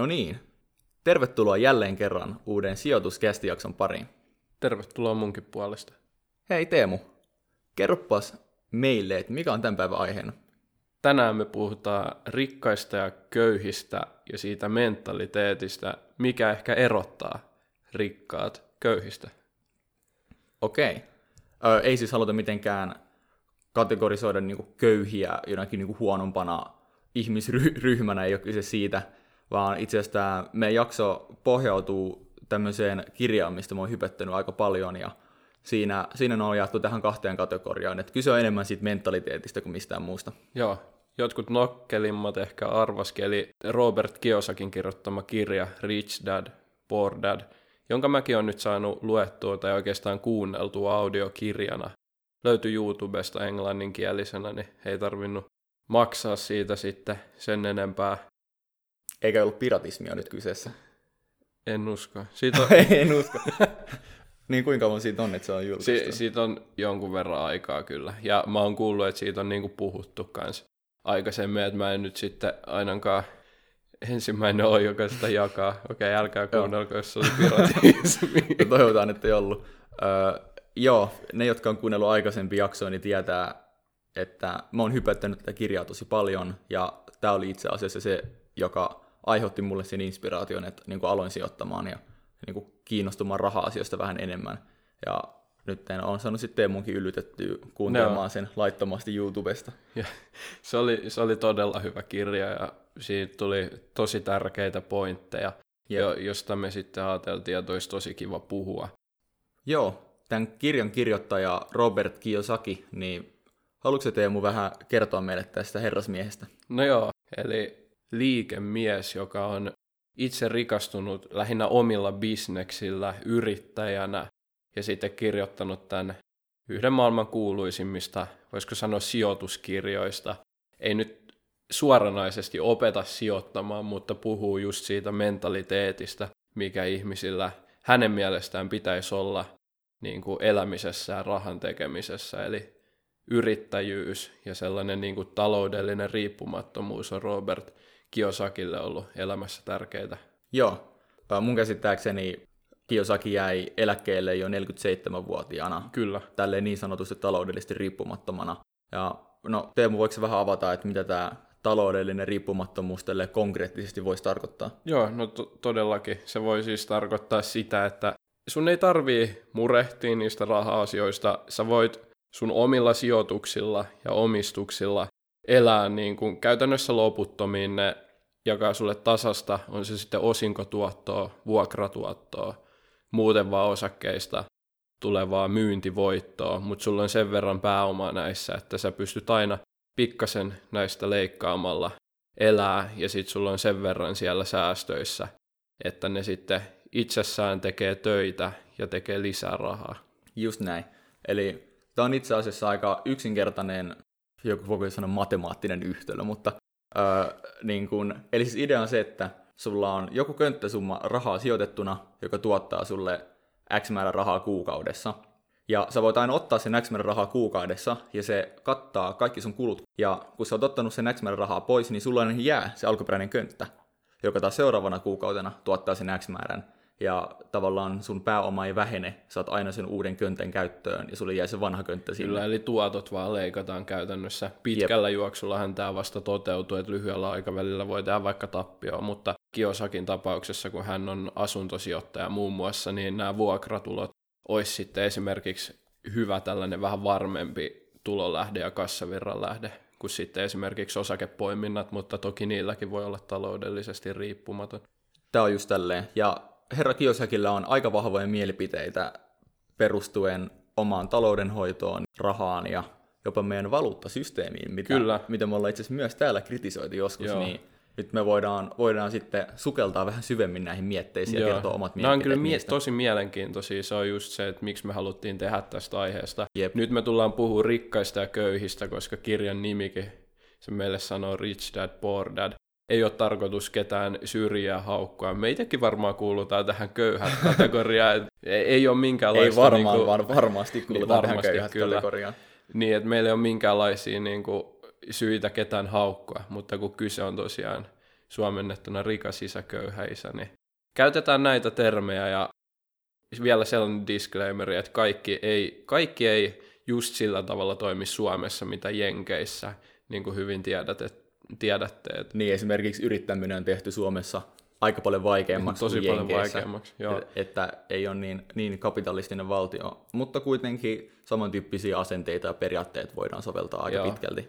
No niin, tervetuloa jälleen kerran uuden sijoituskästijakson pariin. Tervetuloa munkin puolesta. Hei Teemu, kerropas meille, että mikä on tämän päivän aiheena? Tänään me puhutaan rikkaista ja köyhistä ja siitä mentaliteetistä, mikä ehkä erottaa rikkaat köyhistä. Okei. Ö, ei siis haluta mitenkään kategorisoida niinku köyhiä jonakin niinku huonompana ihmisryhmänä, ei ole kyse siitä, vaan itse asiassa tämä meidän jakso pohjautuu tämmöiseen kirjaan, mistä mä oon hypettänyt aika paljon, ja siinä, siinä on jaettu tähän kahteen kategoriaan, että kyse on enemmän siitä mentaliteetistä kuin mistään muusta. Joo, jotkut nokkelimmat ehkä arvaskeli Robert Kiosakin kirjoittama kirja Rich Dad, Poor Dad, jonka mäkin olen nyt saanut luettua tai oikeastaan kuunneltua audiokirjana. Löytyy YouTubesta englanninkielisenä, niin ei tarvinnut maksaa siitä sitten sen enempää. Eikä ollut piratismia nyt kyseessä. En usko. Siitä on, en usko. niin kuinka kauan siitä on, että se on julkaistu? si, siitä on jonkun verran aikaa kyllä. Ja mä oon kuullut, että siitä on niinku puhuttu kans aikaisemmin, että mä en nyt sitten ainakaan ensimmäinen ole, joka sitä jakaa. Okei, älkää kuunnelko, jos se oli piratismi. No toivotaan, että ei ollut. Öö, joo, ne, jotka on kuunnellut aikaisempi jaksoa, niin tietää, että mä oon hypättänyt tätä kirjaa tosi paljon, ja tämä oli itse asiassa se, joka aiheutti mulle sen inspiraation, että niin kuin aloin sijoittamaan ja niin kuin kiinnostumaan raha-asioista vähän enemmän. Ja nyt on saanut sitten Teemunkin yllytettyä kuuntelemaan no. sen laittomasti YouTubesta. Ja, se, oli, se oli todella hyvä kirja ja siitä tuli tosi tärkeitä pointteja, jo, josta me sitten ajateltiin, että olisi tosi kiva puhua. Joo, tämän kirjan kirjoittaja Robert Kiyosaki, niin haluatko Teemu vähän kertoa meille tästä herrasmiehestä? No joo, eli liikemies, joka on itse rikastunut lähinnä omilla bisneksillä yrittäjänä ja sitten kirjoittanut tämän yhden maailman kuuluisimmista, voisiko sanoa sijoituskirjoista. Ei nyt suoranaisesti opeta sijoittamaan, mutta puhuu just siitä mentaliteetistä, mikä ihmisillä hänen mielestään pitäisi olla niin kuin elämisessä ja rahan tekemisessä. Eli yrittäjyys ja sellainen niin kuin taloudellinen riippumattomuus on Robert Kiyosakille ollut elämässä tärkeitä. Joo, mun käsittääkseni Kiyosaki jäi eläkkeelle jo 47-vuotiaana. Kyllä. Tälleen niin sanotusti taloudellisesti riippumattomana. Ja no Teemu, voiko vähän avata, että mitä tämä taloudellinen riippumattomuus tälle konkreettisesti voisi tarkoittaa? Joo, no to- todellakin. Se voi siis tarkoittaa sitä, että sun ei tarvii murehtia niistä raha-asioista. Sä voit sun omilla sijoituksilla ja omistuksilla elää niin kuin käytännössä loputtomiin. Ne jakaa sulle tasasta, on se sitten osinkotuottoa, vuokratuottoa, muuten vaan osakkeista tulevaa myyntivoittoa, mutta sulla on sen verran pääomaa näissä, että sä pystyt aina pikkasen näistä leikkaamalla elää, ja sitten sulla on sen verran siellä säästöissä, että ne sitten itsessään tekee töitä ja tekee lisää rahaa. Just näin. Eli tämä on itse asiassa aika yksinkertainen, joku voi sanoa matemaattinen yhtälö, mutta öö, niin kun, eli siis idea on se, että sulla on joku könttäsumma rahaa sijoitettuna, joka tuottaa sulle X määrä rahaa kuukaudessa. Ja sä voit aina ottaa sen X määrä rahaa kuukaudessa, ja se kattaa kaikki sun kulut. Ja kun sä oot ottanut sen X määrä rahaa pois, niin sulla jää se alkuperäinen könttä, joka taas seuraavana kuukautena tuottaa sen X määrän ja tavallaan sun pääoma ei vähene, saat aina sen uuden köntän käyttöön ja sulle jää se vanha könttä sinne. Kyllä, eli tuotot vaan leikataan käytännössä. Pitkällä Jep. juoksullahan tämä vasta toteutuu, että lyhyellä aikavälillä voi tehdä vaikka tappioa, mutta Kiosakin tapauksessa, kun hän on asuntosijoittaja muun muassa, niin nämä vuokratulot olisi sitten esimerkiksi hyvä tällainen vähän varmempi tulolähde ja kassavirran lähde kuin sitten esimerkiksi osakepoiminnat, mutta toki niilläkin voi olla taloudellisesti riippumaton. Tämä on just tälleen. Ja herra Kiosakilla on aika vahvoja mielipiteitä perustuen omaan taloudenhoitoon, rahaan ja jopa meidän valuuttasysteemiin, mitä, Kyllä. mitä me ollaan itse asiassa myös täällä kritisoitu joskus, Joo. niin nyt me voidaan, voidaan sitten sukeltaa vähän syvemmin näihin mietteisiin Joo. ja kertoa omat mielipiteet. Nämä on kyllä mie- tosi mielenkiintoisia. Se on just se, että miksi me haluttiin tehdä tästä aiheesta. Jep. Nyt me tullaan puhua rikkaista ja köyhistä, koska kirjan nimikin se meille sanoo Rich Dad, Poor Dad ei ole tarkoitus ketään syrjää haukkua. Meitäkin varmaan kuulutaan tähän köyhät kategoriaan. ei ole minkäänlaista... Ei varmaan, niin kuin, vaan varmasti kuulutaan varmasti, tähän köyhät kyllä. kategoriaan. Niin, että meillä ei ole minkäänlaisia niin kuin, syitä ketään haukkua, mutta kun kyse on tosiaan suomennettuna rikas isä, köyhä isä, niin käytetään näitä termejä ja vielä sellainen disclaimeri, että kaikki ei, kaikki ei just sillä tavalla toimi Suomessa, mitä Jenkeissä, niin kuin hyvin tiedät, et, tiedätte. Et, Niin esimerkiksi yrittäminen on tehty Suomessa aika paljon vaikeammaksi tosi kuin paljon vaikeammaksi. Joo. Et- Että ei ole niin, niin kapitalistinen valtio, mutta kuitenkin samantyyppisiä asenteita ja periaatteet voidaan soveltaa aika Joo. pitkälti.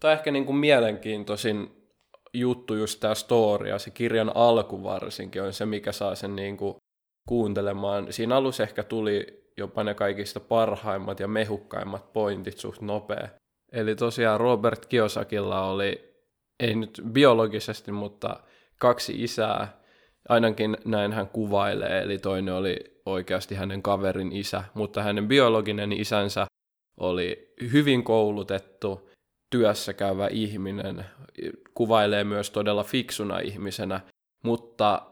Tämä on ehkä niin kuin mielenkiintoisin juttu just tämä story ja se kirjan alku varsinkin on se, mikä saa sen niin kuin kuuntelemaan. Siinä alussa ehkä tuli jopa ne kaikista parhaimmat ja mehukkaimmat pointit suht nopea. Eli tosiaan Robert Kiosakilla oli, ei nyt biologisesti, mutta kaksi isää, ainakin näin hän kuvailee, eli toinen oli oikeasti hänen kaverin isä, mutta hänen biologinen isänsä oli hyvin koulutettu, työssä käyvä ihminen, kuvailee myös todella fiksuna ihmisenä, mutta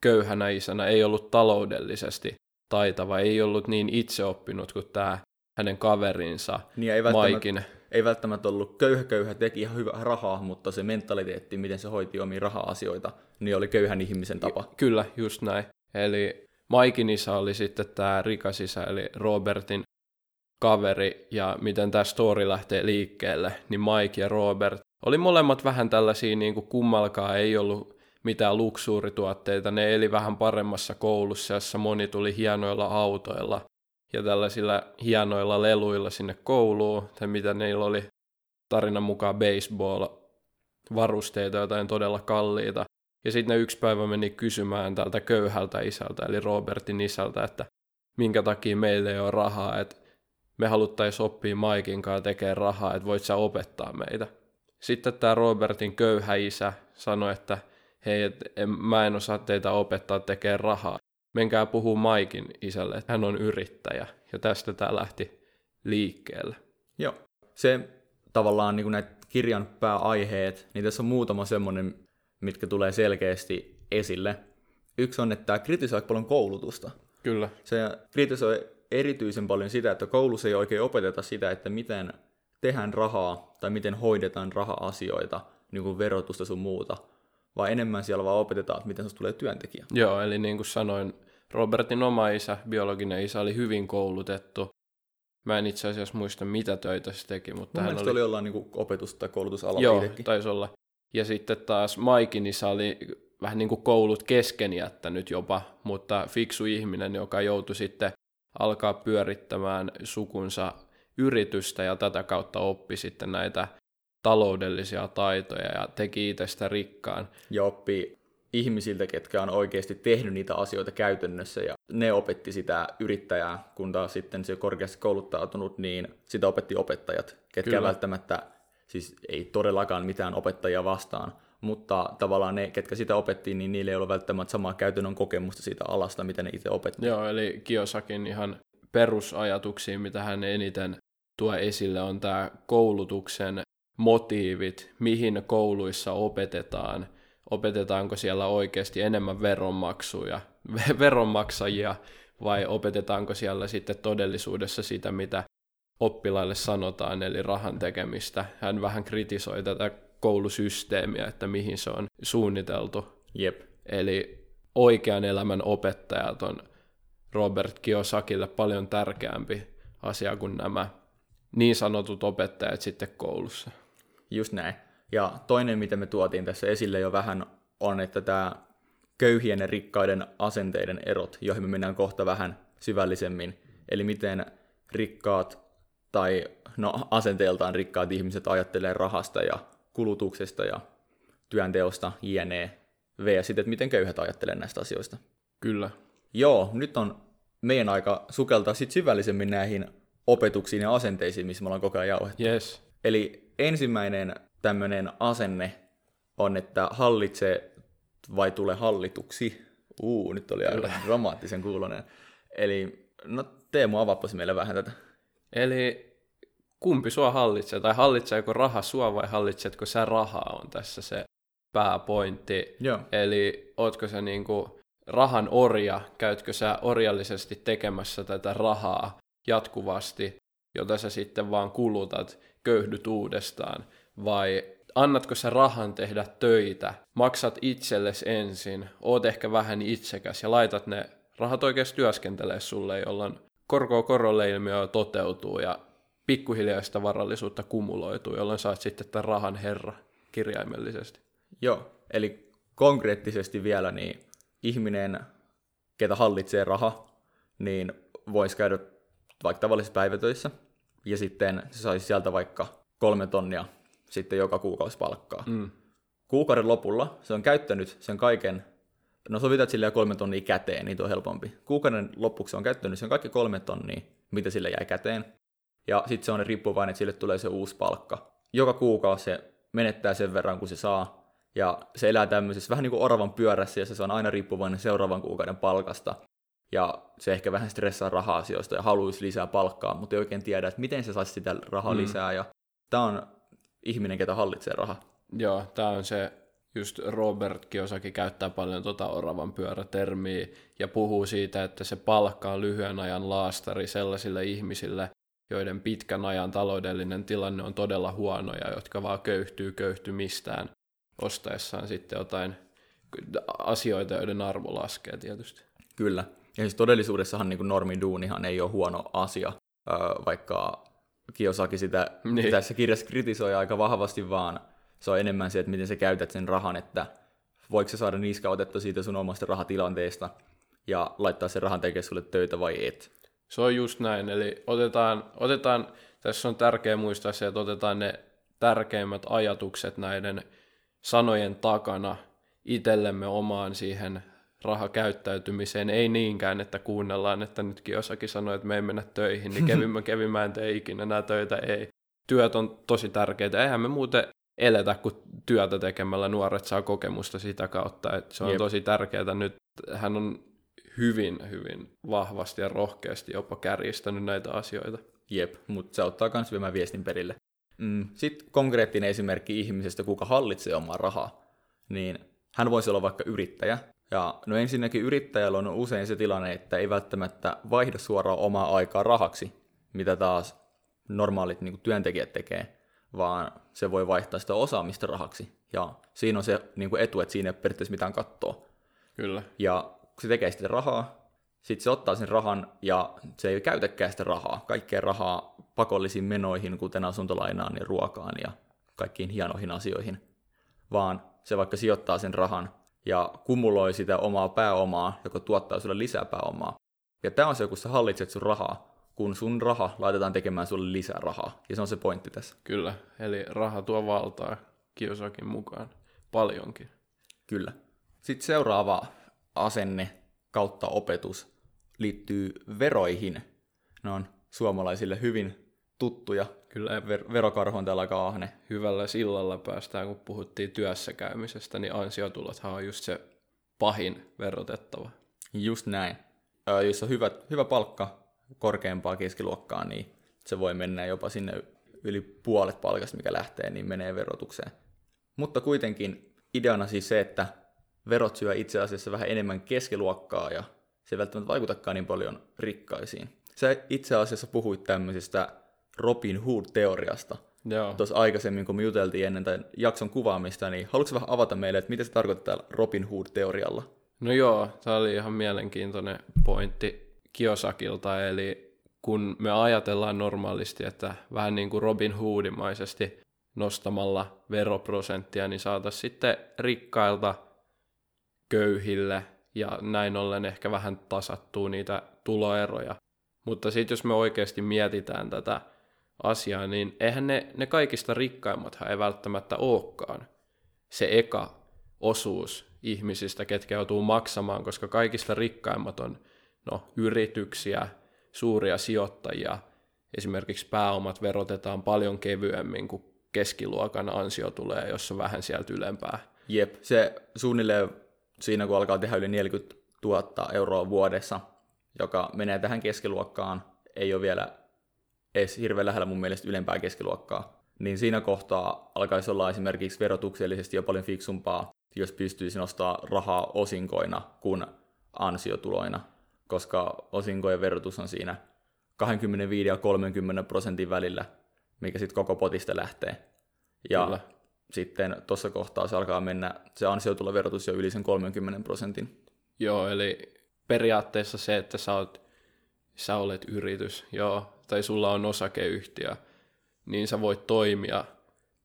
köyhänä isänä ei ollut taloudellisesti taitava, ei ollut niin itseoppinut kuin tämä hänen kaverinsa Niin ei Maikin. Ei välttämättä ollut köyhä köyhä, teki ihan hyvää rahaa, mutta se mentaliteetti, miten se hoiti omia raha-asioita, niin oli köyhän ihmisen tapa. Kyllä, just näin. Eli Maikin isä oli sitten tämä rikas isä, eli Robertin kaveri, ja miten tämä story lähtee liikkeelle, niin Mike ja Robert oli molemmat vähän tällaisia, niin kuin kummalkaan ei ollut mitään luksuurituotteita, ne eli vähän paremmassa koulussa, jossa moni tuli hienoilla autoilla ja tällaisilla hienoilla leluilla sinne kouluun, tai mitä niillä oli tarinan mukaan baseball-varusteita, jotain todella kalliita. Ja sitten ne yksi päivä meni kysymään tältä köyhältä isältä, eli Robertin isältä, että minkä takia meillä ei ole rahaa, että me haluttaisiin oppia Maikin kanssa tekemään rahaa, että voit sä opettaa meitä. Sitten tämä Robertin köyhä isä sanoi, että hei, et en, mä en osaa teitä opettaa tekemään rahaa. Menkää puhuu Maikin isälle, että hän on yrittäjä. Ja tästä tämä lähti liikkeelle. Joo. Se tavallaan niin kuin näitä kirjan pääaiheet, niin tässä on muutama semmoinen, mitkä tulee selkeästi esille. Yksi on, että tämä kritisoi paljon koulutusta. Kyllä. Se kritisoi erityisen paljon sitä, että koulussa ei oikein opeteta sitä, että miten tehdään rahaa tai miten hoidetaan raha-asioita, niin kuin verotusta sun muuta, vaan enemmän siellä vaan opetetaan, että miten susta tulee työntekijä. Joo, eli niin kuin sanoin, Robertin oma isä, biologinen isä, oli hyvin koulutettu. Mä en itse asiassa muista, mitä töitä se teki, mutta Mun hän oli... oli jollain niin kuin opetus- tai koulutusala Joo, itsekin. taisi olla. Ja sitten taas Maikin isä oli vähän niin kuin koulut kesken jättänyt jopa, mutta fiksu ihminen, joka joutui sitten alkaa pyörittämään sukunsa yritystä ja tätä kautta oppi sitten näitä taloudellisia taitoja ja teki itsestä rikkaan. ja oppii ihmisiltä, ketkä on oikeasti tehnyt niitä asioita käytännössä, ja ne opetti sitä yrittäjää, kun taas sitten se korkeasti kouluttautunut, niin sitä opetti opettajat, ketkä Kyllä. välttämättä, siis ei todellakaan mitään opettajia vastaan, mutta tavallaan ne, ketkä sitä opettiin, niin niillä ei ole välttämättä samaa käytännön kokemusta siitä alasta, mitä ne itse opetti. Joo, eli Kiosakin ihan perusajatuksia, mitä hän eniten tuo esille, on tämä koulutuksen motiivit, mihin kouluissa opetetaan, opetetaanko siellä oikeasti enemmän veronmaksuja, veronmaksajia, vai opetetaanko siellä sitten todellisuudessa sitä, mitä oppilaille sanotaan, eli rahan tekemistä. Hän vähän kritisoi tätä koulusysteemiä, että mihin se on suunniteltu. Jep. Eli oikean elämän opettajat on Robert Kiyosakille paljon tärkeämpi asia kuin nämä niin sanotut opettajat sitten koulussa. Just näin. Ja toinen, mitä me tuotiin tässä esille jo vähän, on, että tämä köyhien ja rikkaiden asenteiden erot, joihin me mennään kohta vähän syvällisemmin. Eli miten rikkaat tai no, asenteeltaan rikkaat ihmiset ajattelee rahasta ja kulutuksesta ja työnteosta, jne. V. Sitten, että miten köyhät ajattelee näistä asioista. Kyllä. Joo, nyt on meidän aika sukeltaa sit syvällisemmin näihin opetuksiin ja asenteisiin, missä me ollaan koko ajan jauhettu. Yes. Eli ensimmäinen tämmöinen asenne on, että hallitse vai tule hallituksi. Uu, nyt oli aika dramaattisen kuulonen. Eli, no Teemu, avappas meille vähän tätä. Eli kumpi sua hallitsee, tai hallitseeko raha sua vai hallitsetko sä rahaa on tässä se pääpointti. Joo. Eli ootko sä niinku rahan orja, käytkö sä orjallisesti tekemässä tätä rahaa jatkuvasti, jota sä sitten vaan kulutat, köyhdyt uudestaan, vai annatko sä rahan tehdä töitä, maksat itsellesi ensin, oot ehkä vähän itsekäs ja laitat ne rahat oikeasti työskentelee sulle, jolloin korko korolle ilmiö toteutuu ja pikkuhiljaa sitä varallisuutta kumuloituu, jolloin saat sitten tämän rahan herra kirjaimellisesti. Joo, eli konkreettisesti vielä niin ihminen, ketä hallitsee raha, niin voisi käydä vaikka tavallisissa päivätöissä, ja sitten se saisi sieltä vaikka kolme tonnia sitten joka kuukausi palkkaa. Mm. Kuukauden lopulla se on käyttänyt sen kaiken, no sillä jää kolme tonnia käteen, niin on helpompi. Kuukauden lopuksi se on käyttänyt sen kaikki kolme tonnia, mitä sille jäi käteen, ja sitten se on riippuvainen, että sille tulee se uusi palkka. Joka kuukausi se menettää sen verran, kun se saa, ja se elää tämmöisessä vähän niin kuin oravan pyörässä, ja se on aina riippuvainen seuraavan kuukauden palkasta. Ja se ehkä vähän stressaa raha-asioista ja haluaisi lisää palkkaa, mutta ei oikein tiedä, että miten se saisi sitä rahaa mm. lisää. Ja tämä on ihminen, ketä hallitsee rahaa. Joo, tämä on se, just Robert Kiyosaki käyttää paljon tota oravan pyörätermiä ja puhuu siitä, että se palkka on lyhyen ajan laastari sellaisille ihmisille, joiden pitkän ajan taloudellinen tilanne on todella huono ja jotka vaan köyhtyy köyhtymistään ostaessaan sitten jotain asioita, joiden arvo laskee tietysti. Kyllä. Ja siis todellisuudessahan niin normiduunihan ei ole huono asia, vaikka Kiyosaki sitä niin. tässä kirjassa kritisoi aika vahvasti, vaan se on enemmän se, että miten sä käytät sen rahan, että voiko se saada niska otettua siitä sun omasta rahatilanteesta ja laittaa sen rahan tekemään sulle töitä vai et. Se on just näin, eli otetaan, otetaan tässä on tärkeää muistaa se, että otetaan ne tärkeimmät ajatukset näiden sanojen takana itsellemme omaan siihen rahakäyttäytymiseen, ei niinkään, että kuunnellaan, että nytkin jossakin sanoi, että me ei mennä töihin, niin kevimmä kevimään tee ikinä nämä töitä, ei. Työt on tosi tärkeitä, eihän me muuten eletä, kun työtä tekemällä nuoret saa kokemusta sitä kautta, että se on Jep. tosi tärkeää. Nyt hän on hyvin, hyvin vahvasti ja rohkeasti jopa kärjistänyt näitä asioita. Jep, mutta se ottaa myös viemään viestin perille. Mm. Sitten konkreettinen esimerkki ihmisestä, kuka hallitsee omaa rahaa, niin hän voisi olla vaikka yrittäjä. Ja no ensinnäkin yrittäjällä on usein se tilanne, että ei välttämättä vaihda suoraan omaa aikaa rahaksi, mitä taas normaalit niin työntekijät tekee, vaan se voi vaihtaa sitä osaamista rahaksi. Ja siinä on se niin kuin etu, että siinä ei ole periaatteessa mitään kattoa. Kyllä. Ja kun se tekee sitä rahaa, sitten se ottaa sen rahan ja se ei käytäkään sitä rahaa. Kaikkea rahaa pakollisiin menoihin, kuten asuntolainaan ja ruokaan ja kaikkiin hienoihin asioihin. Vaan se vaikka sijoittaa sen rahan ja kumuloi sitä omaa pääomaa, joka tuottaa sulle lisää pääomaa. Ja tämä on se, kun sä hallitset sun rahaa, kun sun raha laitetaan tekemään sulle lisää rahaa. Ja se on se pointti tässä. Kyllä, eli raha tuo valtaa Kiosakin mukaan paljonkin. Kyllä. Sitten seuraava asenne kautta opetus liittyy veroihin. Ne on suomalaisille hyvin tuttuja. Kyllä. Ver- verokarho on täällä aika ahne. Hyvällä sillalla päästään, kun puhuttiin työssä käymisestä, niin ansiotulothan on just se pahin verotettava. Just näin. Ö, jos on hyvä, hyvä palkka korkeampaa keskiluokkaa, niin se voi mennä jopa sinne yli puolet palkasta, mikä lähtee, niin menee verotukseen. Mutta kuitenkin ideana siis se, että verot syö itse asiassa vähän enemmän keskiluokkaa ja se ei välttämättä vaikutakaan niin paljon rikkaisiin. Sä itse asiassa puhuit tämmöisestä Robin Hood-teoriasta. Joo. Tuossa aikaisemmin, kun me juteltiin ennen tämän jakson kuvaamista, niin haluatko vähän avata meille, että mitä se tarkoittaa Robin Hood-teorialla? No joo, tämä oli ihan mielenkiintoinen pointti Kiosakilta, eli kun me ajatellaan normaalisti, että vähän niin kuin Robin Hoodimaisesti nostamalla veroprosenttia, niin saataisiin sitten rikkailta köyhille ja näin ollen ehkä vähän tasattuu niitä tuloeroja. Mutta sitten jos me oikeasti mietitään tätä asiaa, niin eihän ne, ne kaikista rikkaimmathan ei välttämättä olekaan se eka osuus ihmisistä, ketkä joutuu maksamaan, koska kaikista rikkaimmat on no, yrityksiä, suuria sijoittajia. Esimerkiksi pääomat verotetaan paljon kevyemmin kuin keskiluokan ansio tulee, jos on vähän sieltä ylempää. Jep, se suunnilleen siinä kun alkaa tehdä yli 40 000 euroa vuodessa, joka menee tähän keskiluokkaan, ei ole vielä edes hirveän lähellä mun mielestä ylempää keskiluokkaa, niin siinä kohtaa alkaisi olla esimerkiksi verotuksellisesti jo paljon fiksumpaa, jos pystyisi nostaa rahaa osinkoina kuin ansiotuloina, koska osinkojen verotus on siinä 25 ja 30 prosentin välillä, mikä sitten koko potista lähtee. Ja Kyllä. sitten tuossa kohtaa se alkaa mennä se ansiotuloverotus jo yli sen 30 prosentin. Joo, eli periaatteessa se, että sä, oot, sä olet yritys, joo, tai sulla on osakeyhtiö, niin sä voit toimia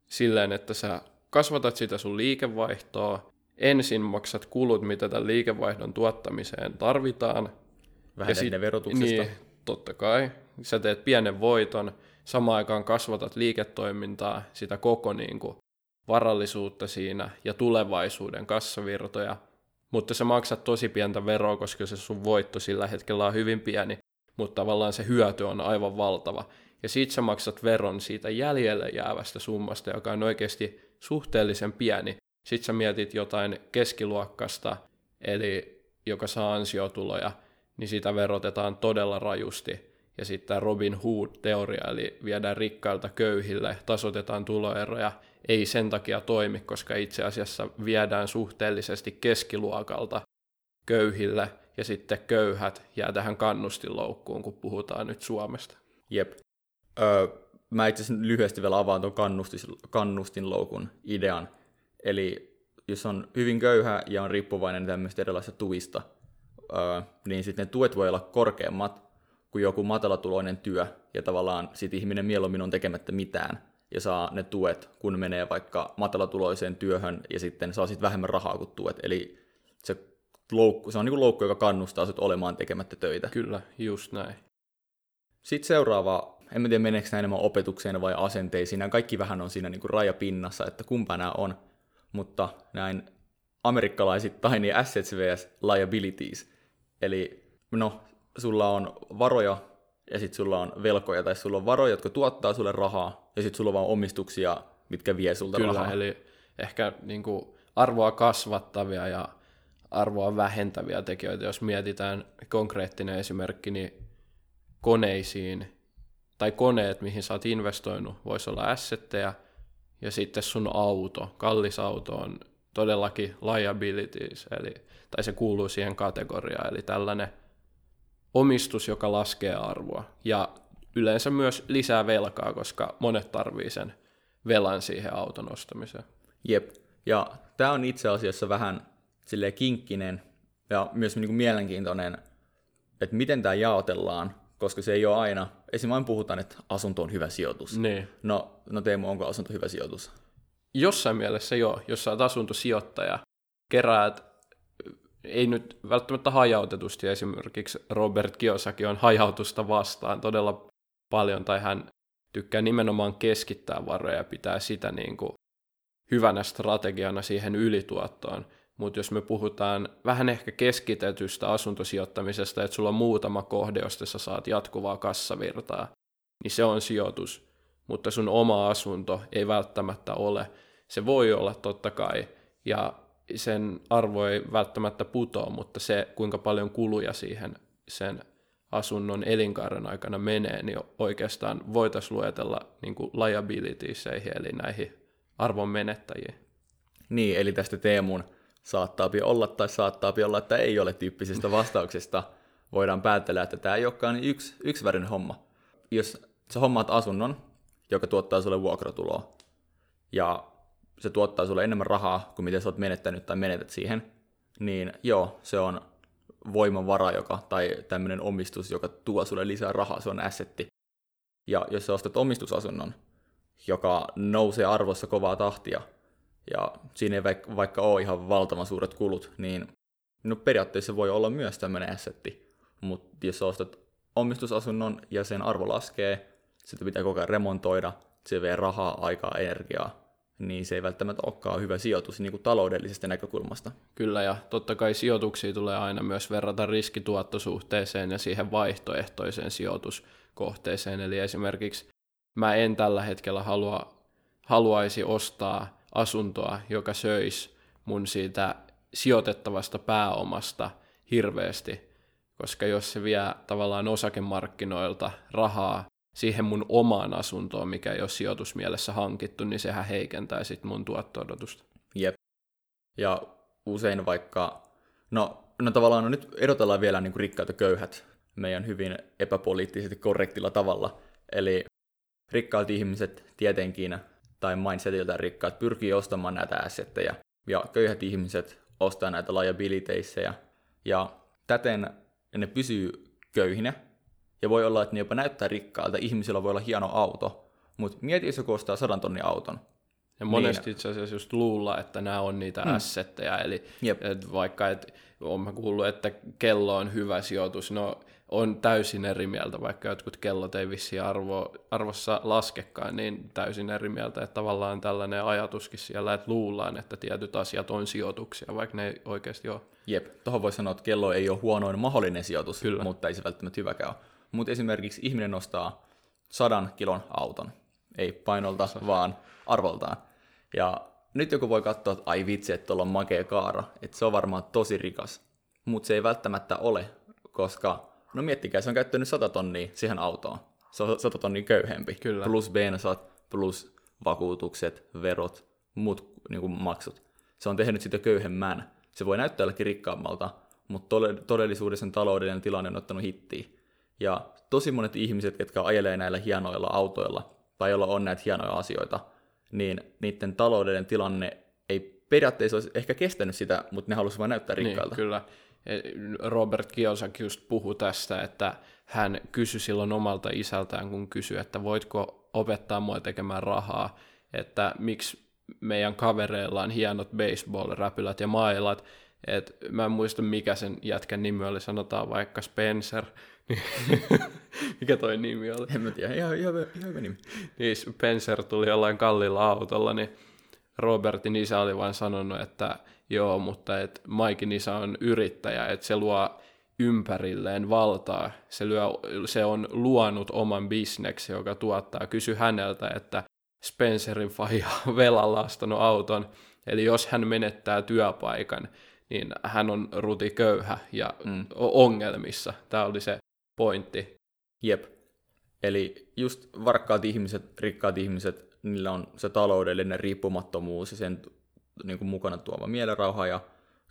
silleen, että sä kasvatat sitä sun liikevaihtoa, ensin maksat kulut, mitä tämän liikevaihdon tuottamiseen tarvitaan. Vähennät sit, verotuksesta. Niin, totta kai. Sä teet pienen voiton, samaan aikaan kasvatat liiketoimintaa, sitä koko niin kuin, varallisuutta siinä ja tulevaisuuden kassavirtoja, mutta sä maksat tosi pientä veroa, koska se sun voitto sillä hetkellä on hyvin pieni, mutta tavallaan se hyöty on aivan valtava. Ja sit sä maksat veron siitä jäljelle jäävästä summasta, joka on oikeasti suhteellisen pieni. Sitten sä mietit jotain keskiluokkasta, eli joka saa ansiotuloja, niin sitä verotetaan todella rajusti. Ja sitten Robin Hood-teoria, eli viedään rikkailta köyhille, tasotetaan tuloeroja, ei sen takia toimi, koska itse asiassa viedään suhteellisesti keskiluokalta köyhille, ja sitten köyhät jää tähän kannustinloukkuun, kun puhutaan nyt Suomesta. Jep. Öö, mä itse asiassa lyhyesti vielä avaan tuon kannustinloukun idean. Eli jos on hyvin köyhä ja on riippuvainen tämmöistä erilaisista tuista, öö, niin sitten ne tuet voi olla korkeammat kuin joku matalatuloinen työ, ja tavallaan sitten ihminen mieluummin on tekemättä mitään, ja saa ne tuet, kun menee vaikka matalatuloiseen työhön, ja sitten saa sitten vähemmän rahaa kuin tuet. Eli se, loukku, se on niin kuin loukku, joka kannustaa sut olemaan tekemättä töitä. Kyllä, just näin. Sitten seuraava, en mä tiedä meneekö nämä enemmän opetukseen vai asenteisiin, nämä kaikki vähän on siinä niin kuin rajapinnassa, että kumpa nämä on, mutta näin amerikkalaisittain niin assets vs liabilities. Eli no, sulla on varoja ja sitten sulla on velkoja, tai sulla on varoja, jotka tuottaa sulle rahaa, ja sitten sulla on vaan omistuksia, mitkä vie sulta Kyllä, rahaa. eli ehkä niin kuin arvoa kasvattavia ja arvoa vähentäviä tekijöitä. Jos mietitään konkreettinen esimerkki, niin koneisiin tai koneet, mihin sä oot investoinut, voisi olla assetteja, ja sitten sun auto, kallis auto on todellakin liabilities, eli, tai se kuuluu siihen kategoriaan, eli tällainen omistus, joka laskee arvoa. Ja yleensä myös lisää velkaa, koska monet tarvii sen velan siihen auton ostamiseen. Jep. Ja tämä on itse asiassa vähän sille kinkkinen ja myös niin kuin mielenkiintoinen, että miten tämä jaotellaan, koska se ei ole aina, esimerkiksi puhutaan, että asunto on hyvä sijoitus. Niin. No, no Teemu, onko asunto hyvä sijoitus? Jossain mielessä joo, jos sä oot asuntosijoittaja, keräät ei nyt välttämättä hajautetusti, esimerkiksi Robert Kiyosaki on hajautusta vastaan todella paljon, tai hän tykkää nimenomaan keskittää varoja ja pitää sitä niin kuin hyvänä strategiana siihen ylituottoon. Mutta jos me puhutaan vähän ehkä keskitetystä asuntosijoittamisesta, että sulla on muutama kohde, josta sä saat jatkuvaa kassavirtaa, niin se on sijoitus. Mutta sun oma asunto ei välttämättä ole. Se voi olla totta kai, ja sen arvo ei välttämättä putoa, mutta se, kuinka paljon kuluja siihen sen asunnon elinkaaren aikana menee, niin oikeastaan voitaisiin luetella niin liabilitieseihin, eli näihin arvon menettäjiin. Niin, eli tästä Teemun saattaa olla tai saattaa olla, että ei ole tyyppisestä vastauksesta voidaan päätellä, että tämä ei olekaan niin yksi, yksivärinen homma. Jos sä hommaat asunnon, joka tuottaa sulle vuokratuloa, ja se tuottaa sulle enemmän rahaa kuin mitä sä oot menettänyt tai menetät siihen, niin joo, se on voimavara joka, tai tämmöinen omistus, joka tuo sulle lisää rahaa, se on assetti. Ja jos sä ostat omistusasunnon, joka nousee arvossa kovaa tahtia, ja siinä ei vaikka, ole ihan valtavan suuret kulut, niin no periaatteessa voi olla myös tämmöinen assetti. Mutta jos ostat omistusasunnon ja sen arvo laskee, sitä pitää koko ajan remontoida, se vie rahaa, aikaa, energiaa, niin se ei välttämättä olekaan hyvä sijoitus niin kuin taloudellisesta näkökulmasta. Kyllä, ja totta kai sijoituksia tulee aina myös verrata riskituottosuhteeseen ja siihen vaihtoehtoiseen sijoituskohteeseen. Eli esimerkiksi mä en tällä hetkellä halua, haluaisi ostaa asuntoa, joka söisi mun siitä sijoitettavasta pääomasta hirveästi, koska jos se vie tavallaan osakemarkkinoilta rahaa siihen mun omaan asuntoon, mikä ei ole sijoitusmielessä hankittu, niin sehän heikentää sitten mun tuotto-odotusta. Jep. Ja usein vaikka, no, no tavallaan no nyt erotellaan vielä niin rikkaat ja köyhät meidän hyvin epäpoliittisesti korrektilla tavalla. Eli rikkaat ihmiset tietenkin tai mindsetiltä rikkaat pyrkii ostamaan näitä assetteja, ja köyhät ihmiset ostaa näitä liabilitiesia, ja täten ne pysyy köyhinä, ja voi olla, että ne jopa näyttää rikkaalta, ihmisillä voi olla hieno auto, mutta mieti, jos joku ostaa sadan tonnin auton, ja monesti niin. itse asiassa just luulla, että nämä on niitä hmm. assetteja, eli et vaikka et, olen kuullut, että kello on hyvä sijoitus, no on täysin eri mieltä, vaikka jotkut kellot ei vissiin arvo, arvossa laskekaan, niin täysin eri mieltä, että tavallaan tällainen ajatuskin siellä, että luullaan, että tietyt asiat on sijoituksia, vaikka ne ei oikeasti ole. Jep, tuohon voi sanoa, että kello ei ole huonoin mahdollinen sijoitus, Kyllä. mutta ei se välttämättä hyväkään ole. Mutta esimerkiksi ihminen nostaa sadan kilon auton, ei painolta, vaan arvoltaan. Ja nyt joku voi katsoa, että ai vitsi, että tuolla on makea kaara, että se on varmaan tosi rikas. Mutta se ei välttämättä ole, koska, no miettikää, se on käyttänyt 100 tonnia siihen autoon. Se on 100 tonnia köyhempi. Kyllä. Plus bensat, plus vakuutukset, verot, muut niin kuin maksut. Se on tehnyt sitä köyhemmän. Se voi näyttää jollekin rikkaammalta, mutta todellisuudessa taloudellinen tilanne on ottanut hittiä. Ja tosi monet ihmiset, jotka ajelee näillä hienoilla autoilla, tai joilla on näitä hienoja asioita, niin niiden taloudellinen tilanne ei periaatteessa olisi ehkä kestänyt sitä, mutta ne halusivat vain näyttää niin, rikkailta. Niin, kyllä. Robert Kiyosaki just puhui tästä, että hän kysyi silloin omalta isältään, kun kysyi, että voitko opettaa mua tekemään rahaa, että miksi meidän kavereilla on hienot baseball-räpylät ja mailat, et mä en muista mikä sen jätkän nimi oli, sanotaan vaikka Spencer, Mikä toi nimi oli? En mä tiedä, ihan, ihan, ihan hyvä nimi. Niin Spencer tuli jollain kalliilla autolla, niin Robertin isä oli vain sanonut, että joo, mutta et Maikin isä on yrittäjä, että se luo ympärilleen valtaa. Se, lyö, se on luonut oman bisneksen, joka tuottaa. Kysy häneltä, että Spencerin faija on velalla ostanut auton, eli jos hän menettää työpaikan, niin hän on ruti köyhä ja mm. ongelmissa. Tämä oli se pointti. Jep. Eli just varkkaat ihmiset, rikkaat ihmiset, niillä on se taloudellinen riippumattomuus ja sen niin kuin mukana tuoma mielenrauha, ja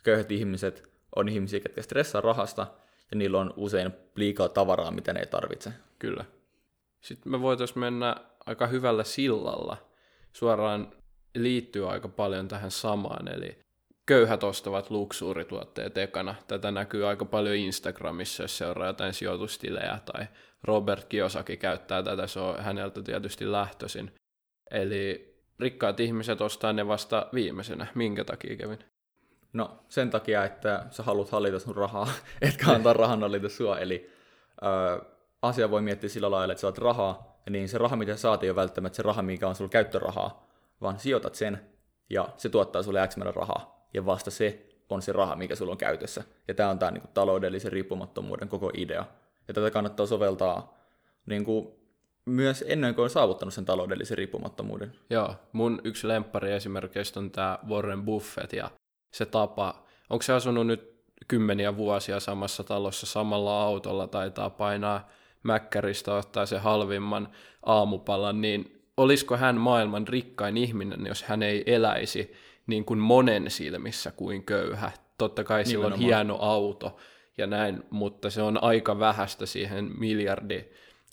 köyhät ihmiset on ihmisiä, jotka stressaa rahasta, ja niillä on usein liikaa tavaraa, mitä ne ei tarvitse. Kyllä. Sitten me voitaisiin mennä aika hyvällä sillalla. Suoraan liittyy aika paljon tähän samaan, eli köyhät ostavat luksuurituotteet ekana. Tätä näkyy aika paljon Instagramissa, jos seuraa jotain sijoitustilejä, tai Robert Kiyosaki käyttää tätä, se on häneltä tietysti lähtöisin. Eli rikkaat ihmiset ostaa ne vasta viimeisenä. Minkä takia, Kevin? No sen takia, että sä haluat hallita sun rahaa, etkä antaa rahan hallita sua. Eli ö, asia voi miettiä sillä lailla, että saat rahaa, niin se raha, mitä saat, ei ole välttämättä se raha, mikä on sulla käyttörahaa, vaan sijoitat sen, ja se tuottaa sulle X rahaa ja vasta se on se raha, mikä sulla on käytössä. Ja tämä on tämä niin kuin, taloudellisen riippumattomuuden koko idea. Ja tätä kannattaa soveltaa niin kuin, myös ennen kuin on saavuttanut sen taloudellisen riippumattomuuden. Joo, mun yksi lemppari esimerkiksi on tämä Warren Buffett ja se tapa, onko se asunut nyt kymmeniä vuosia samassa talossa samalla autolla, taitaa painaa mäkkäristä ottaa se halvimman aamupalan, niin olisiko hän maailman rikkain ihminen, jos hän ei eläisi niin kuin monen silmissä kuin köyhä. Totta kai sillä on hieno auto ja näin, mutta se on aika vähäistä siihen miljardi,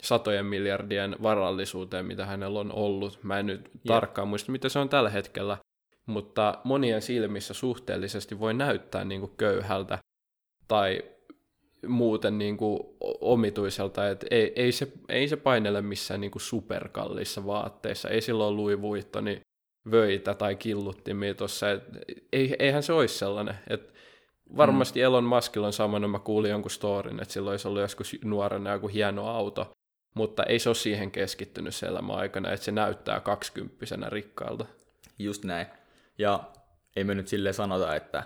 satojen miljardien varallisuuteen, mitä hänellä on ollut. Mä en nyt Jep. tarkkaan muista, mitä se on tällä hetkellä, mutta monien silmissä suhteellisesti voi näyttää niin kuin köyhältä tai muuten niin kuin omituiselta, että ei, ei, se, ei se painele missään niin kuin superkallissa vaatteissa, ei silloin Louis Vuittoni vöitä tai killuttimia tuossa. Ei, eihän se olisi sellainen. Et varmasti mm. Elon Muskilla on samana, mä kuulin jonkun storin, että silloin olisi ollut joskus nuorena joku hieno auto, mutta ei se ole siihen keskittynyt se aikana, että se näyttää kaksikymppisenä rikkailta. Just näin. Ja ei me nyt silleen sanota, että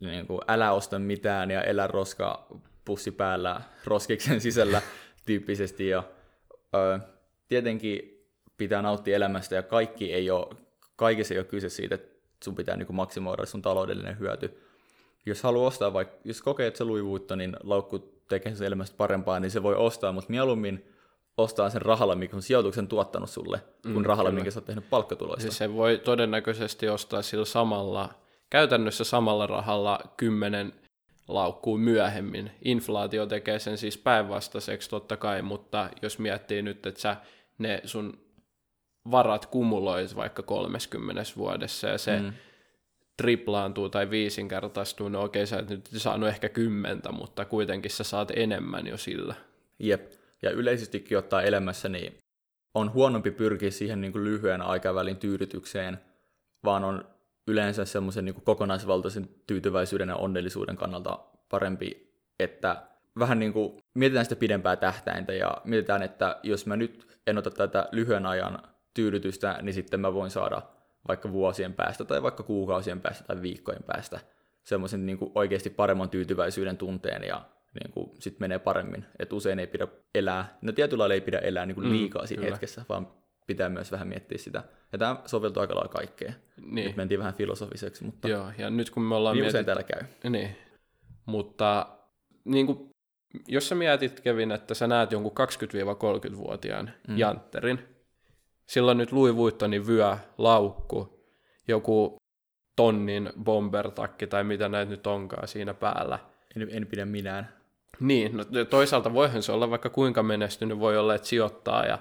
niin kuin, älä osta mitään ja elä roska pussi päällä roskiksen sisällä tyyppisesti. Ja, ö, tietenkin pitää nauttia elämästä ja kaikki ei ole kaikessa ei ole kyse siitä, että sun pitää niin kuin maksimoida sun taloudellinen hyöty. Jos haluaa ostaa, vaikka jos kokee, että se luivuutta, niin laukku tekee sen elämästä parempaa, niin se voi ostaa, mutta mieluummin ostaa sen rahalla, mikä on sijoituksen tuottanut sulle, kuin mm, rahalla, kyllä. minkä sä oot tehnyt palkkatuloista. Siis se voi todennäköisesti ostaa sillä samalla, käytännössä samalla rahalla kymmenen laukkuun myöhemmin. Inflaatio tekee sen siis päinvastaiseksi totta kai, mutta jos miettii nyt, että sä ne sun varat kumuloit vaikka 30 vuodessa ja se mm. triplaantuu tai viisinkertaistuu, no okei sä et nyt saanut ehkä kymmentä, mutta kuitenkin sä saat enemmän jo sillä. Jep, ja yleisestikin ottaa elämässä, niin on huonompi pyrkiä siihen niin kuin lyhyen aikavälin tyydytykseen, vaan on yleensä semmoisen niin kokonaisvaltaisen tyytyväisyyden ja onnellisuuden kannalta parempi, että vähän niin kuin mietitään sitä pidempää tähtäintä ja mietitään, että jos mä nyt en ota tätä lyhyen ajan tyydytystä, niin sitten mä voin saada vaikka vuosien päästä tai vaikka kuukausien päästä tai viikkojen päästä semmoisen niin kuin oikeasti paremman tyytyväisyyden tunteen ja niin kuin sit menee paremmin. Että usein ei pidä elää, no tietyllä lailla ei pidä elää niin kuin mm, liikaa mm, siinä kyllä. hetkessä, vaan pitää myös vähän miettiä sitä. Ja tämä soveltuu aika lailla kaikkeen. Niin. Nyt mentiin vähän filosofiseksi, mutta Joo, ja nyt kun me ollaan niin mietit... täällä käy. Niin, mutta niin kuin, jos sä mietit, Kevin, että sä näet jonkun 20-30-vuotiaan mm. jantterin, silloin nyt Louis Vuittonin vyö, laukku, joku tonnin bombertakki tai mitä näitä nyt onkaan siinä päällä. En, en pidä minään. Niin, no toisaalta voihan se olla vaikka kuinka menestynyt, voi olla, että sijoittaa ja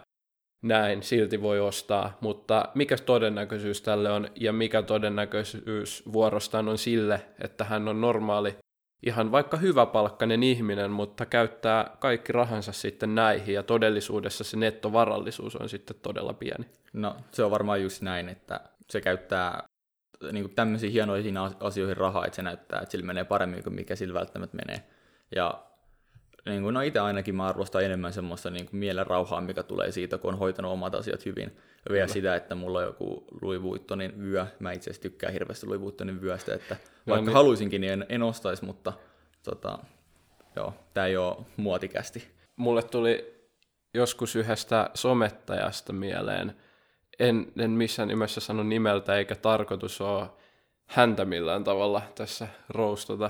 näin, silti voi ostaa, mutta mikä todennäköisyys tälle on ja mikä todennäköisyys vuorostaan on sille, että hän on normaali, ihan vaikka hyväpalkkainen ihminen, mutta käyttää kaikki rahansa sitten näihin ja todellisuudessa se nettovarallisuus on sitten todella pieni. No se on varmaan just näin, että se käyttää niin kuin tämmöisiin hienoihin asioihin rahaa, että se näyttää, että sillä menee paremmin kuin mikä sillä välttämättä menee. Ja niin kuin, no itse ainakin mä arvostan enemmän semmoista niin kuin mielen rauhaa, mikä tulee siitä, kun on hoitanut omat asiat hyvin. Ja vielä sitä, että mulla on joku Louis Vuittonin vyö. Mä itse asiassa tykkään hirveästi Louis Vuittonin vyöstä, että no, vaikka niin. haluaisinkin, niin en, en ostaisi, mutta tota, joo, tää ei ole muotikästi. Mulle tuli joskus yhdestä somettajasta mieleen, en, en missään nimessä sano nimeltä eikä tarkoitus ole häntä millään tavalla tässä roustata,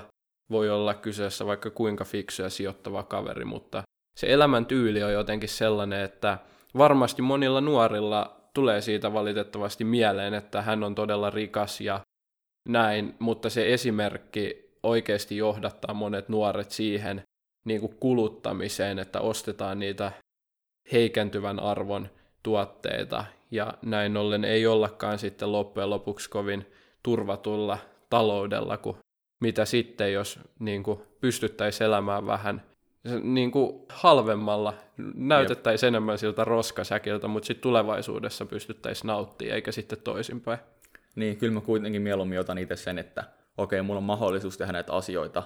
voi olla kyseessä vaikka kuinka fiksu ja sijoittava kaveri, mutta se elämäntyyli on jotenkin sellainen, että varmasti monilla nuorilla tulee siitä valitettavasti mieleen, että hän on todella rikas ja näin, mutta se esimerkki oikeasti johdattaa monet nuoret siihen niin kuin kuluttamiseen, että ostetaan niitä heikentyvän arvon tuotteita. Ja näin ollen ei ollakaan sitten loppujen lopuksi kovin turvatulla taloudella, kun mitä sitten, jos niin kuin, pystyttäisiin elämään vähän niin kuin, halvemmalla, näytettäisiin Jep. enemmän siltä roskasäkiltä, mutta sitten tulevaisuudessa pystyttäisiin nauttimaan, eikä sitten toisinpäin. Niin, kyllä mä kuitenkin mieluummin otan itse sen, että okei, mulla on mahdollisuus tehdä näitä asioita,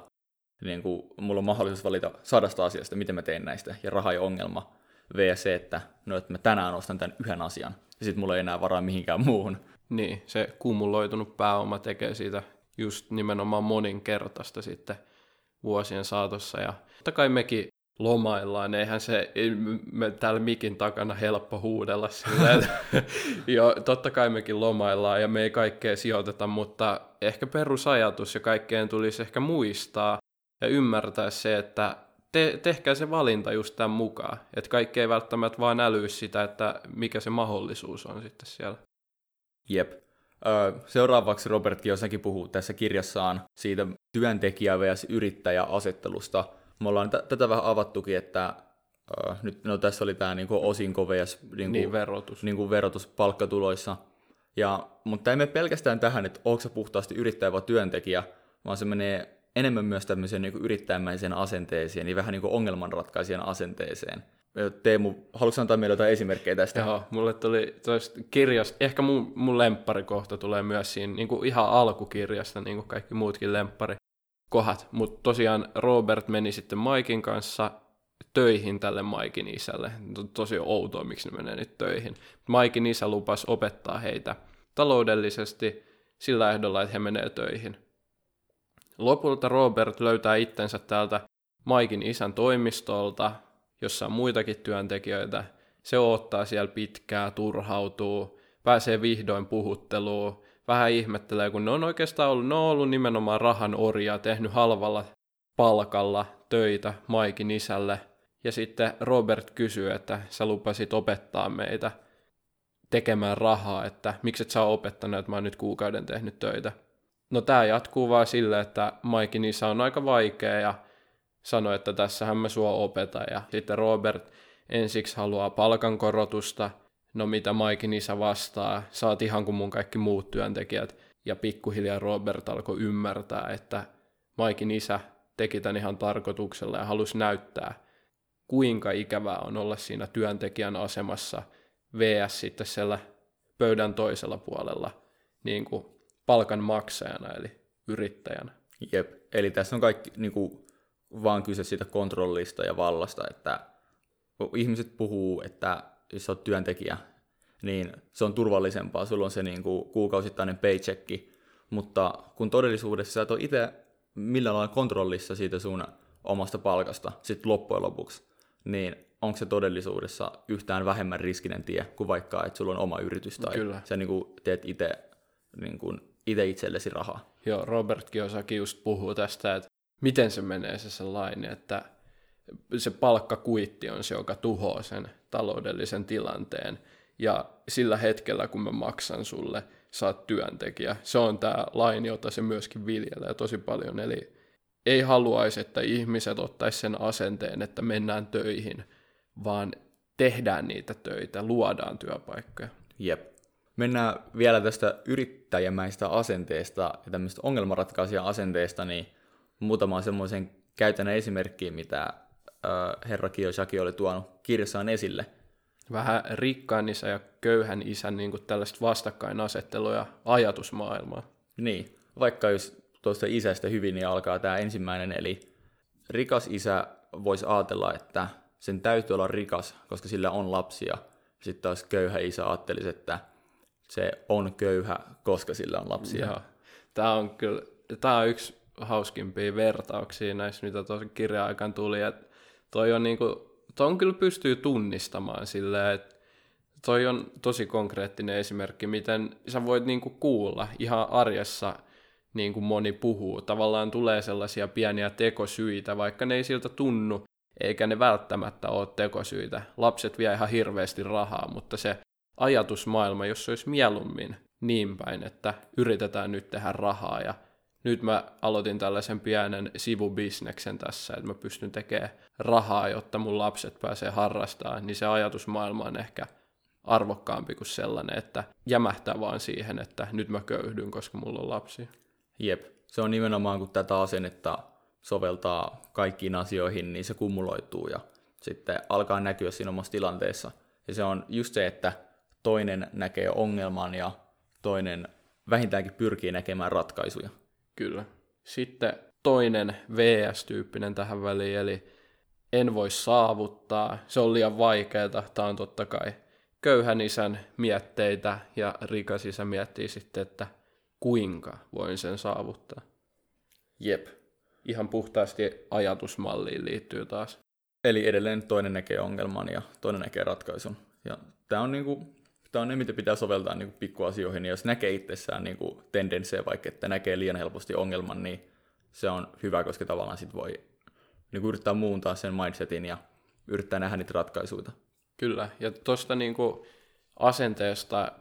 niin kuin, mulla on mahdollisuus valita sadasta asiasta, miten mä teen näistä, ja raha ei ongelma, vs. että, no, että mä tänään ostan tämän yhden asian, ja sitten mulla ei enää varaa mihinkään muuhun. Niin, se kumuloitunut pääoma tekee siitä just nimenomaan moninkertaista sitten vuosien saatossa. Ja totta kai mekin lomaillaan, eihän se ei me täällä mikin takana helppo huudella silleen. jo, totta kai mekin lomaillaan ja me ei kaikkea sijoiteta, mutta ehkä perusajatus ja kaikkeen tulisi ehkä muistaa ja ymmärtää se, että te, tehkää se valinta just tämän mukaan. Että kaikki ei välttämättä vaan älyy sitä, että mikä se mahdollisuus on sitten siellä. Jep. Seuraavaksi Robert Kiosakin puhuu tässä kirjassaan siitä työntekijä vs. yrittäjäasettelusta. Me ollaan t- tätä vähän avattukin, että uh, nyt no, tässä oli tämä niinku osinko vs. Niinku, niin, verotus. Niinku verotus palkkatuloissa. Ja, mutta ei mene pelkästään tähän, että onko se puhtaasti yrittäjä vai työntekijä, vaan se menee enemmän myös tämmöiseen niin yrittäjämäiseen asenteeseen, niin vähän niin kuin ongelmanratkaisijan asenteeseen. Teemu, haluatko antaa meille jotain esimerkkejä tästä? Joo, mulle tuli tuosta kirjasta, ehkä mun, mun lempparikohta tulee myös siinä niin kuin ihan alkukirjasta, niin kuin kaikki muutkin lempparikohat. Mutta tosiaan Robert meni sitten Maikin kanssa töihin tälle Maikin isälle. Tosi outoa, miksi ne menee nyt töihin. Maikin isä lupasi opettaa heitä taloudellisesti sillä ehdolla, että he menee töihin. Lopulta Robert löytää itsensä täältä Maikin isän toimistolta, jossa on muitakin työntekijöitä. Se odottaa siellä pitkää, turhautuu, pääsee vihdoin puhutteluun, vähän ihmettelee, kun ne on oikeastaan ollut, ne on ollut nimenomaan rahan orjaa, tehnyt halvalla palkalla töitä Maikin isälle. Ja sitten Robert kysyy, että sä lupasit opettaa meitä tekemään rahaa, että miksi et sä opettanut, että mä oon nyt kuukauden tehnyt töitä. No tämä jatkuu vaan sille, että Maikin isä on aika vaikea ja sanoi, että tässähän mä sua opeta. Ja sitten Robert ensiksi haluaa palkankorotusta, no mitä Maikin isä vastaa, oot ihan kuin mun kaikki muut työntekijät, ja pikkuhiljaa Robert alkoi ymmärtää, että Maikin isä teki tämän ihan tarkoituksella ja halusi näyttää, kuinka ikävää on olla siinä työntekijän asemassa VS sitten siellä pöydän toisella puolella niin kuin palkan maksajana eli yrittäjänä. Jep, eli tässä on kaikki niin kuin, vaan kyse siitä kontrollista ja vallasta, että ihmiset puhuu, että jos olet työntekijä, niin se on turvallisempaa, sulla on se niin kuin, kuukausittainen paycheck, mutta kun todellisuudessa sä et ole itse millä lailla kontrollissa siitä sun omasta palkasta sitten loppujen lopuksi, niin onko se todellisuudessa yhtään vähemmän riskinen tie kuin vaikka, että sulla on oma yritys tai Kyllä. sä niin kuin teet itse niin kuin, itse itsellesi rahaa. Joo, Robert Kiyosaki just puhuu tästä, että miten se menee se sellainen, että se palkkakuitti on se, joka tuhoaa sen taloudellisen tilanteen. Ja sillä hetkellä, kun mä maksan sulle, saat työntekijä. Se on tämä laini, jota se myöskin viljelee tosi paljon. Eli ei haluaisi, että ihmiset ottaisi sen asenteen, että mennään töihin, vaan tehdään niitä töitä, luodaan työpaikkoja. Jep. Mennään vielä tästä yrittäjämäistä asenteesta ja tämmöistä ongelmanratkaisija asenteesta, niin muutamaan semmoisen käytännön esimerkkiin, mitä äh, herra Kiyosaki oli tuonut kirjassaan esille. Vähän rikkaan isän ja köyhän isän niin kuin tällaista vastakkainasettelua ja ajatusmaailmaa. Niin, vaikka jos tuosta isästä hyvin, niin alkaa tämä ensimmäinen, eli rikas isä voisi ajatella, että sen täytyy olla rikas, koska sillä on lapsia. Sitten taas köyhä isä ajattelisi, että se on köyhä, koska sillä on lapsia. Joo. Tämä on kyllä, tämä on yksi hauskimpia vertauksia näissä, mitä tuossa kirjan aikaan tuli, että toi on niinku, ton kyllä pystyy tunnistamaan silleen, että toi on tosi konkreettinen esimerkki, miten sä voit niinku kuulla ihan arjessa, niin kuin moni puhuu. Tavallaan tulee sellaisia pieniä tekosyitä, vaikka ne ei siltä tunnu, eikä ne välttämättä ole tekosyitä. Lapset vie ihan hirveästi rahaa, mutta se ajatusmaailma, jos se olisi mieluummin niin päin, että yritetään nyt tehdä rahaa ja nyt mä aloitin tällaisen pienen sivubisneksen tässä, että mä pystyn tekemään rahaa, jotta mun lapset pääsee harrastamaan, niin se ajatusmaailma on ehkä arvokkaampi kuin sellainen, että jämähtää vaan siihen, että nyt mä köyhdyn, koska mulla on lapsi. Jep, se on nimenomaan kun tätä asennetta soveltaa kaikkiin asioihin, niin se kumuloituu ja sitten alkaa näkyä siinä omassa tilanteessa. Ja se on just se, että toinen näkee ongelman ja toinen vähintäänkin pyrkii näkemään ratkaisuja. Kyllä. Sitten toinen VS-tyyppinen tähän väliin, eli en voi saavuttaa, se on liian vaikeaa, tämä on totta kai köyhän isän mietteitä ja rikas isä miettii sitten, että kuinka voin sen saavuttaa. Jep. Ihan puhtaasti ajatusmalliin liittyy taas. Eli edelleen toinen näkee ongelman ja toinen näkee ratkaisun. Ja tämä on, niinku, tämä on ne, mitä pitää soveltaa niinku pikkuasioihin. Ja jos näkee itsessään niinku tendenssejä, vaikka että näkee liian helposti ongelman, niin se on hyvä, koska tavallaan sit voi niinku yrittää muuntaa sen mindsetin ja yrittää nähdä niitä ratkaisuja. Kyllä, ja tuosta niinku asenteesta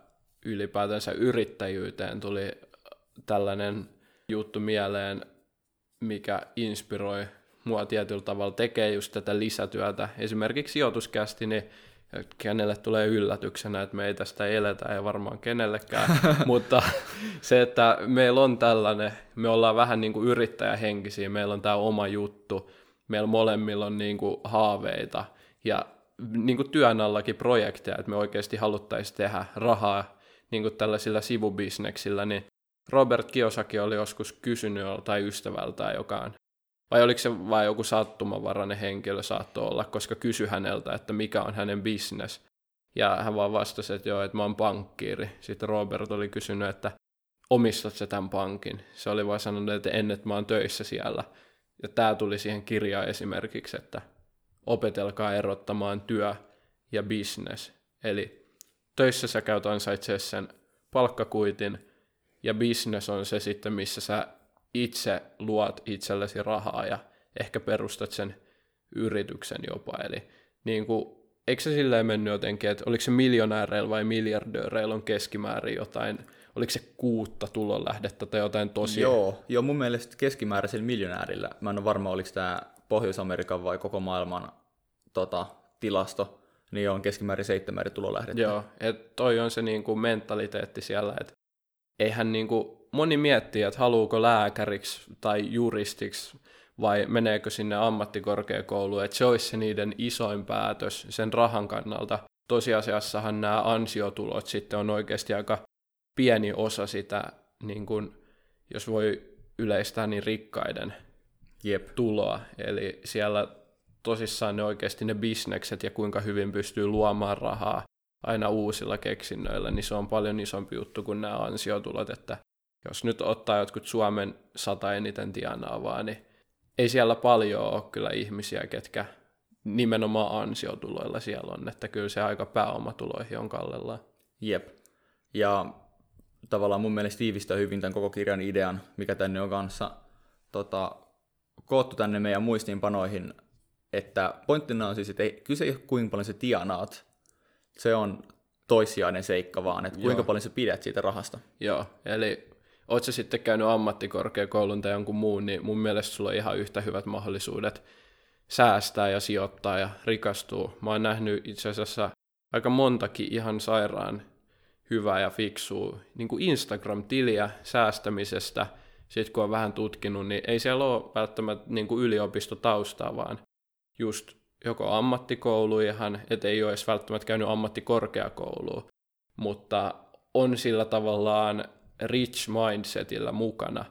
ylipäätänsä yrittäjyyteen tuli tällainen juttu mieleen, mikä inspiroi mua tietyllä tavalla tekee just tätä lisätyötä. Esimerkiksi sijoituskästi, niin kenelle tulee yllätyksenä, että me ei tästä eletä, ei varmaan kenellekään, mutta se, että meillä on tällainen, me ollaan vähän niin kuin yrittäjähenkisiä, meillä on tämä oma juttu, meillä molemmilla on niin kuin haaveita ja niin kuin työn allakin projekteja, että me oikeasti haluttaisiin tehdä rahaa niin kuin tällaisilla sivubisneksillä, niin Robert Kiyosaki oli joskus kysynyt joltain ystävältään, joka on, vai oliko se vain joku sattumanvarainen henkilö saattoi olla, koska kysy häneltä, että mikä on hänen business. Ja hän vaan vastasi, että joo, että mä oon pankkiiri. Sitten Robert oli kysynyt, että omistat sä tämän pankin? Se oli vaan sanonut, että en, että mä oon töissä siellä. Ja tämä tuli siihen kirjaan esimerkiksi, että opetelkaa erottamaan työ ja business. Eli töissä sä käyt ansaitsee sen palkkakuitin, ja business on se sitten, missä sä itse luot itsellesi rahaa ja ehkä perustat sen yrityksen jopa. Eli niin kuin, eikö se silleen mennyt jotenkin, että oliko se miljonääreillä vai miljardööreillä on keskimäärin jotain, oliko se kuutta tulonlähdettä tai jotain tosi? Joo, joo mun mielestä keskimääräisellä miljonäärillä, mä en ole varma oliko tämä Pohjois-Amerikan vai koko maailman tota, tilasto, niin on keskimäärin seitsemän eri tulolähdettä. Joo, että toi on se niin kuin mentaliteetti siellä, että eihän niin kuin, moni miettii, että haluuko lääkäriksi tai juristiksi vai meneekö sinne ammattikorkeakouluun, että se olisi se niiden isoin päätös sen rahan kannalta. Tosiasiassahan nämä ansiotulot sitten on oikeasti aika pieni osa sitä, niin kuin, jos voi yleistää, niin rikkaiden Jep. tuloa. Eli siellä tosissaan ne oikeasti ne bisnekset ja kuinka hyvin pystyy luomaan rahaa aina uusilla keksinnöillä, niin se on paljon isompi juttu kuin nämä ansiotulot, että jos nyt ottaa jotkut Suomen sata eniten tienaavaa, niin ei siellä paljon ole kyllä ihmisiä, ketkä nimenomaan ansiotuloilla siellä on, että kyllä se aika pääomatuloihin on kallellaan. Jep. Ja tavallaan mun mielestä tiivistää hyvin tämän koko kirjan idean, mikä tänne on kanssa tota, koottu tänne meidän muistiinpanoihin, että pointtina on siis, että ei, kyse ei ole kuinka paljon se tienaat, se on toissijainen seikka vaan, että kuinka Joo. paljon sä pidät siitä rahasta. Joo, eli oot sä sitten käynyt ammattikorkeakoulun tai jonkun muun, niin mun mielestä sulla on ihan yhtä hyvät mahdollisuudet säästää ja sijoittaa ja rikastua. Mä oon nähnyt itse asiassa aika montakin ihan sairaan hyvää ja fiksua niin kuin Instagram-tiliä säästämisestä. Sitten kun on vähän tutkinut, niin ei siellä ole välttämättä niin kuin yliopistotaustaa, vaan just joko ammattikoulu ihan, et ei ole edes välttämättä käynyt ammattikorkeakoulua, mutta on sillä tavallaan rich mindsetillä mukana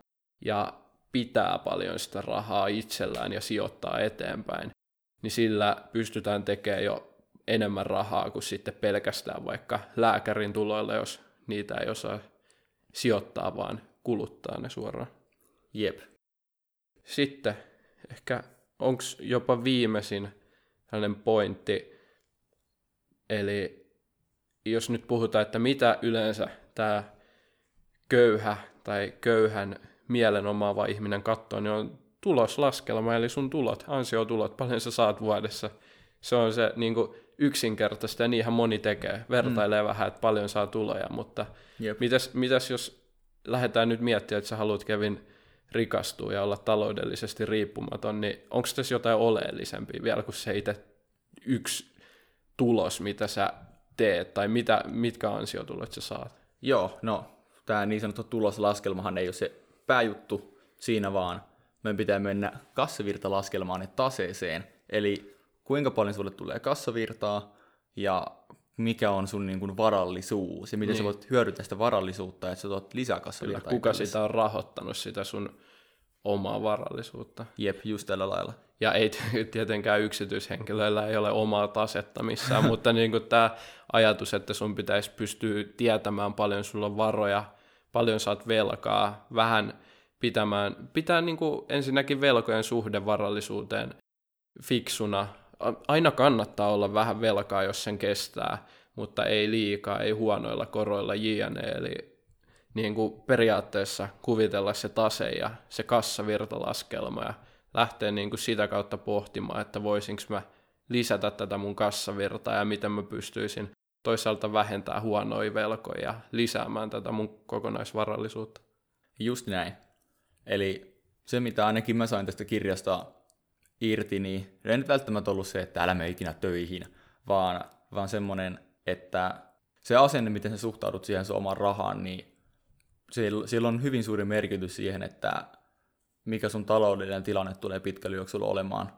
ja pitää paljon sitä rahaa itsellään ja sijoittaa eteenpäin, niin sillä pystytään tekemään jo enemmän rahaa kuin sitten pelkästään vaikka lääkärin tuloilla, jos niitä ei osaa sijoittaa, vaan kuluttaa ne suoraan. Jep. Sitten ehkä onko jopa viimeisin tällainen pointti, eli jos nyt puhutaan, että mitä yleensä tämä köyhä tai köyhän mielen omaava ihminen katsoo, niin on tuloslaskelma, eli sun tulot, ansiotulot, paljon sä saat vuodessa. Se on se niin kuin yksinkertaista ja niinhän moni tekee, vertailee mm. vähän, että paljon saa tuloja, mutta Jep. mitäs, mitäs jos lähdetään nyt miettimään, että sä haluat Kevin rikastua ja olla taloudellisesti riippumaton, niin onko tässä jotain oleellisempia vielä kuin se itse yksi tulos, mitä sä teet, tai mitä, mitkä ansiotulot sä saat? Joo, no tämä niin sanottu tuloslaskelmahan ei ole se pääjuttu siinä vaan. Meidän pitää mennä kassavirtalaskelmaan ja taseeseen. Eli kuinka paljon sulle tulee kassavirtaa ja mikä on sun niin kuin varallisuus ja miten niin. sä voit hyödyntää sitä varallisuutta, että sä tuot lisää Kyllä, kassavirtaa. kuka itsellesi. sitä on rahoittanut, sitä sun omaa varallisuutta. Jep, just tällä lailla. Ja ei tietenkään yksityishenkilöillä ei ole omaa tasetta missään, mutta niin kuin tämä ajatus, että sun pitäisi pystyä tietämään paljon sulla on varoja, paljon saat velkaa, vähän pitämään, pitää niin kuin ensinnäkin velkojen suhde varallisuuteen fiksuna. Aina kannattaa olla vähän velkaa, jos sen kestää, mutta ei liikaa, ei huonoilla koroilla jne. Eli niin kuin periaatteessa kuvitella se tase ja se kassavirtalaskelma ja lähteä niin kuin sitä kautta pohtimaan, että voisinko mä lisätä tätä mun kassavirtaa ja miten mä pystyisin toisaalta vähentää huonoja velkoja ja lisäämään tätä mun kokonaisvarallisuutta. Just näin. Eli se, mitä ainakin mä sain tästä kirjasta irti, niin ei nyt välttämättä ollut se, että älä mene ikinä töihin, vaan, vaan semmoinen, että se asenne, miten sä suhtaudut siihen sun omaan rahaan, niin sillä, sillä on hyvin suuri merkitys siihen, että mikä sun taloudellinen tilanne tulee pitkällä juoksulla olemaan.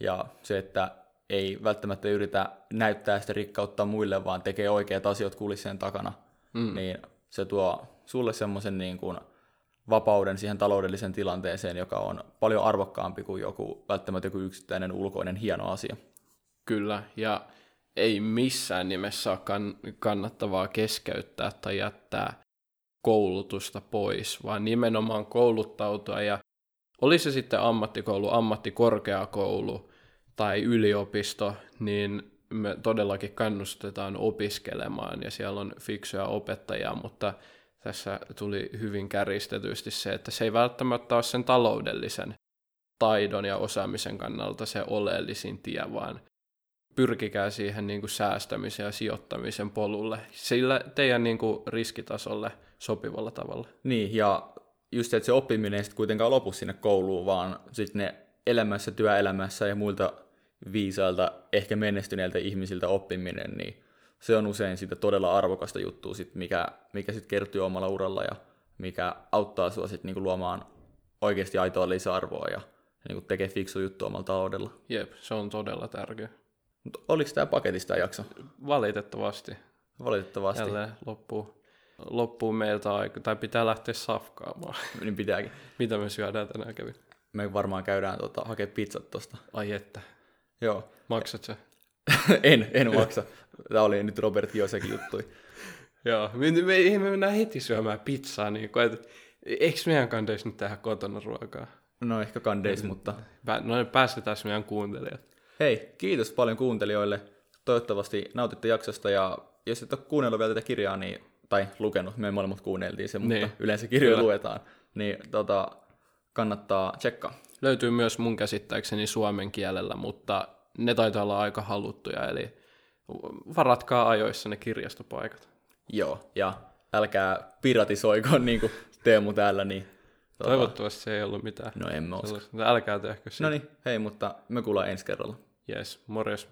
Ja se, että ei välttämättä yritä näyttää sitä rikkautta muille, vaan tekee oikeat asiat kulissien takana, mm. niin se tuo sulle semmoisen niin kuin vapauden siihen taloudelliseen tilanteeseen, joka on paljon arvokkaampi kuin joku, välttämättä joku yksittäinen ulkoinen hieno asia. Kyllä, ja ei missään nimessä ole kann- kannattavaa keskeyttää tai jättää koulutusta pois, vaan nimenomaan kouluttautua. Ja oli se sitten ammattikoulu, ammattikorkeakoulu tai yliopisto, niin me todellakin kannustetaan opiskelemaan ja siellä on fiksuja opettajia, mutta tässä tuli hyvin käristetysti se, että se ei välttämättä ole sen taloudellisen taidon ja osaamisen kannalta se oleellisin tie, vaan pyrkikää siihen niin kuin säästämisen ja sijoittamisen polulle, sillä teidän niin kuin riskitasolle sopivalla tavalla. Niin, ja just se, että se oppiminen ei sitten kuitenkaan lopu sinne kouluun, vaan sitten ne elämässä, työelämässä ja muilta viisailta, ehkä menestyneiltä ihmisiltä oppiminen, niin se on usein sitä todella arvokasta juttua, sit, mikä, mikä sitten kertyy omalla uralla ja mikä auttaa sinua sitten niinku luomaan oikeasti aitoa lisäarvoa ja niinku tekee fiksu juttu omalla taloudella. Jep, se on todella tärkeä. Mutta oliko tämä paketista jakso? Valitettavasti. Valitettavasti. Jälleen loppuu, loppuu meiltä aika, tai pitää lähteä safkaamaan. Niin pitääkin. Mitä me syödään tänään kävi? Me varmaan käydään tota, hakea pizzat tosta. Ai että. Joo. Maksat sä? en, en maksa. Tämä oli nyt Robert Josekin juttui. Joo, me, me, me, me mennään heti syömään pizzaa, niin kuin, että eikö meidän kandeisi nyt tehdä kotona ruokaa? No ehkä kandeis, mutta... Pä, no päästetään meidän kuuntelijat. Hei, kiitos paljon kuuntelijoille. Toivottavasti nautitte jaksosta ja jos et ole kuunnellut vielä tätä kirjaa, niin, tai lukenut, me molemmat kuunneltiin se, mutta Niin. yleensä kirjoja Kyllä. luetaan, niin tota, kannattaa tsekkaa. Löytyy myös mun käsittääkseni suomen kielellä, mutta ne taitaa olla aika haluttuja, eli varatkaa ajoissa ne kirjastopaikat. Joo, ja älkää piratisoiko niin kuin Teemu täällä, niin... Tota, Toivottavasti se ei ollut mitään. No emme usko. sellaista. Älkää tehkö sitä. No niin, hei, mutta me kuullaan ensi kerralla. Yes, morjes.